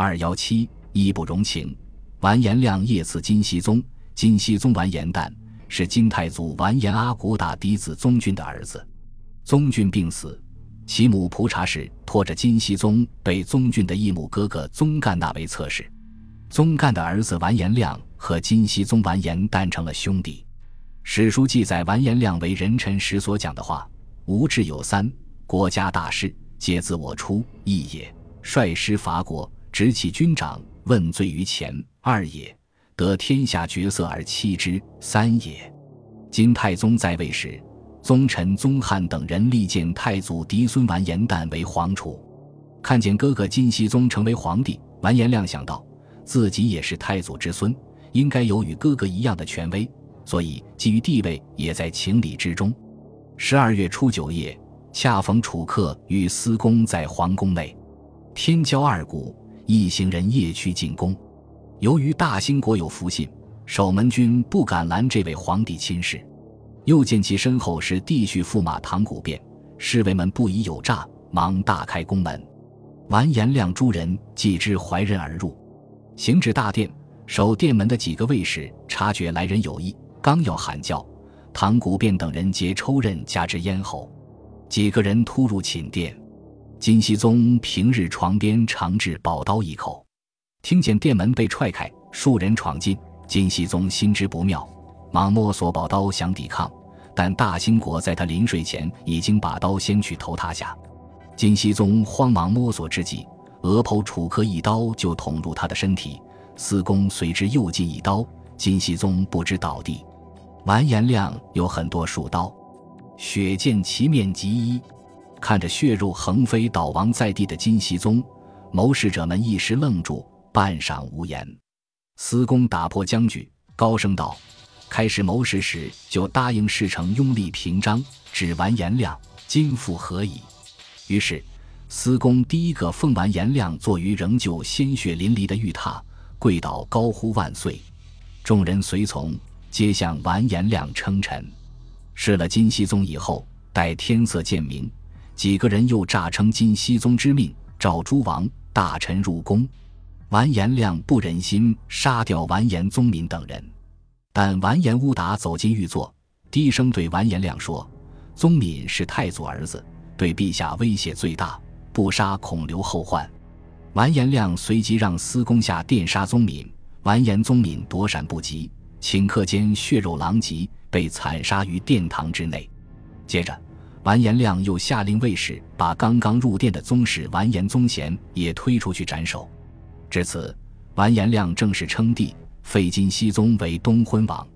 二幺七义不容情。完颜亮夜赐金熙宗，金熙宗完颜旦是金太祖完颜阿骨打嫡子宗俊的儿子。宗俊病死，其母蒲察氏拖着金熙宗被宗俊的异母哥哥宗干纳为侧室。宗干的儿子完颜亮和金熙宗完颜旦成了兄弟。史书记载完颜亮为人臣时所讲的话：“吾志有三，国家大事皆自我出，义也；率师伐国，执其军长，问罪于前，二也；得天下绝色而弃之，三也。”金太宗在位时，宗臣宗翰等人力荐太祖嫡孙完颜旦为皇储，看见哥哥金熙宗成为皇帝，完颜亮想到自己也是太祖之孙，应该有与哥哥一样的权威。所以，基于地位，也在情理之中。十二月初九夜，恰逢楚客与司公在皇宫内，天骄二鼓，一行人夜去进宫。由于大兴国有福信，守门军不敢拦这位皇帝亲事。又见其身后是弟婿驸马唐古变，侍卫们不疑有诈，忙大开宫门。完颜亮诸人既知怀人而入，行至大殿，守殿门的几个卫士察觉来人有异。刚要喊叫，唐古变等人皆抽刃加之咽喉。几个人突入寝殿，金熙宗平日床边常置宝刀一口，听见殿门被踹开，数人闯进，金熙宗心知不妙，忙摸索宝刀想抵抗，但大兴国在他临睡前已经把刀先去头他下。金熙宗慌忙摸索之际，额头楚客一刀就捅入他的身体，司公随之又进一刀，金熙宗不知倒地。完颜亮有很多数刀，血溅其面及衣，看着血肉横飞倒亡在地的金熙宗，谋士者们一时愣住，半晌无言。司公打破僵局，高声道：“开始谋士时就答应事成拥立平章，指完颜亮，今复何以？”于是，司公第一个奉完颜亮坐于仍旧鲜血淋漓的玉榻，跪倒高呼万岁。众人随从。皆向完颜亮称臣，试了金熙宗以后，待天色渐明，几个人又诈称金熙宗之命，召诸王大臣入宫。完颜亮不忍心杀掉完颜宗敏等人，但完颜乌达走进御座，低声对完颜亮说：“宗敏是太祖儿子，对陛下威胁最大，不杀恐留后患。”完颜亮随即让司公下殿杀宗敏，完颜宗敏躲闪不及。顷刻间，血肉狼藉，被惨杀于殿堂之内。接着，完颜亮又下令卫士把刚刚入殿的宗室完颜宗贤也推出去斩首。至此，完颜亮正式称帝，废金熙宗为东昏王。